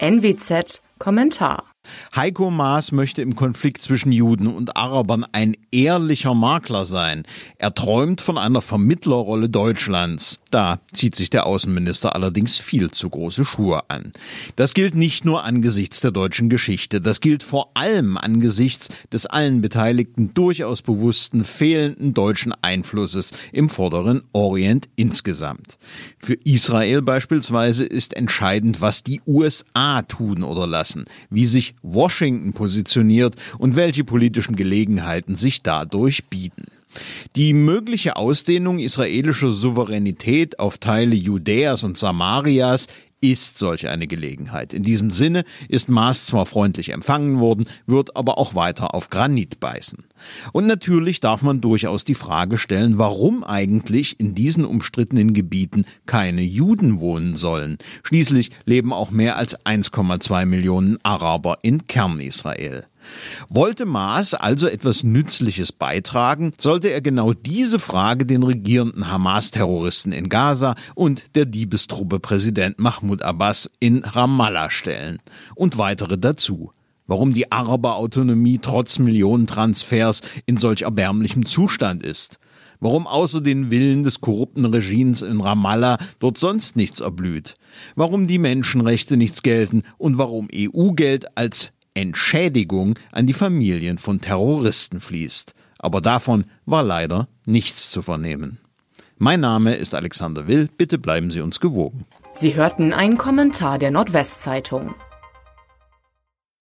NWZ Kommentar Heiko Maas möchte im Konflikt zwischen Juden und Arabern ein ehrlicher Makler sein. Er träumt von einer Vermittlerrolle Deutschlands. Da zieht sich der Außenminister allerdings viel zu große Schuhe an. Das gilt nicht nur angesichts der deutschen Geschichte, das gilt vor allem angesichts des allen Beteiligten durchaus bewussten fehlenden deutschen Einflusses im vorderen Orient insgesamt. Für Israel beispielsweise ist entscheidend, was die USA tun oder lassen, wie sich Washington positioniert und welche politischen Gelegenheiten sich dadurch bieten. Die mögliche Ausdehnung israelischer Souveränität auf Teile Judäas und Samarias ist solch eine Gelegenheit. In diesem Sinne ist Maas zwar freundlich empfangen worden, wird aber auch weiter auf Granit beißen. Und natürlich darf man durchaus die Frage stellen, warum eigentlich in diesen umstrittenen Gebieten keine Juden wohnen sollen. Schließlich leben auch mehr als 1,2 Millionen Araber in Kernisrael. Wollte Maas also etwas Nützliches beitragen, sollte er genau diese Frage den regierenden Hamas-Terroristen in Gaza und der Diebestruppe Präsident Mahmoud Abbas in Ramallah stellen. Und weitere dazu. Warum die Araberautonomie trotz Millionentransfers in solch erbärmlichem Zustand ist warum außer den Willen des korrupten Regimes in Ramallah dort sonst nichts erblüht, warum die Menschenrechte nichts gelten und warum EU-Geld als Entschädigung an die Familien von Terroristen fließt. Aber davon war leider nichts zu vernehmen. Mein Name ist Alexander Will, bitte bleiben Sie uns gewogen. Sie hörten einen Kommentar der Nordwestzeitung.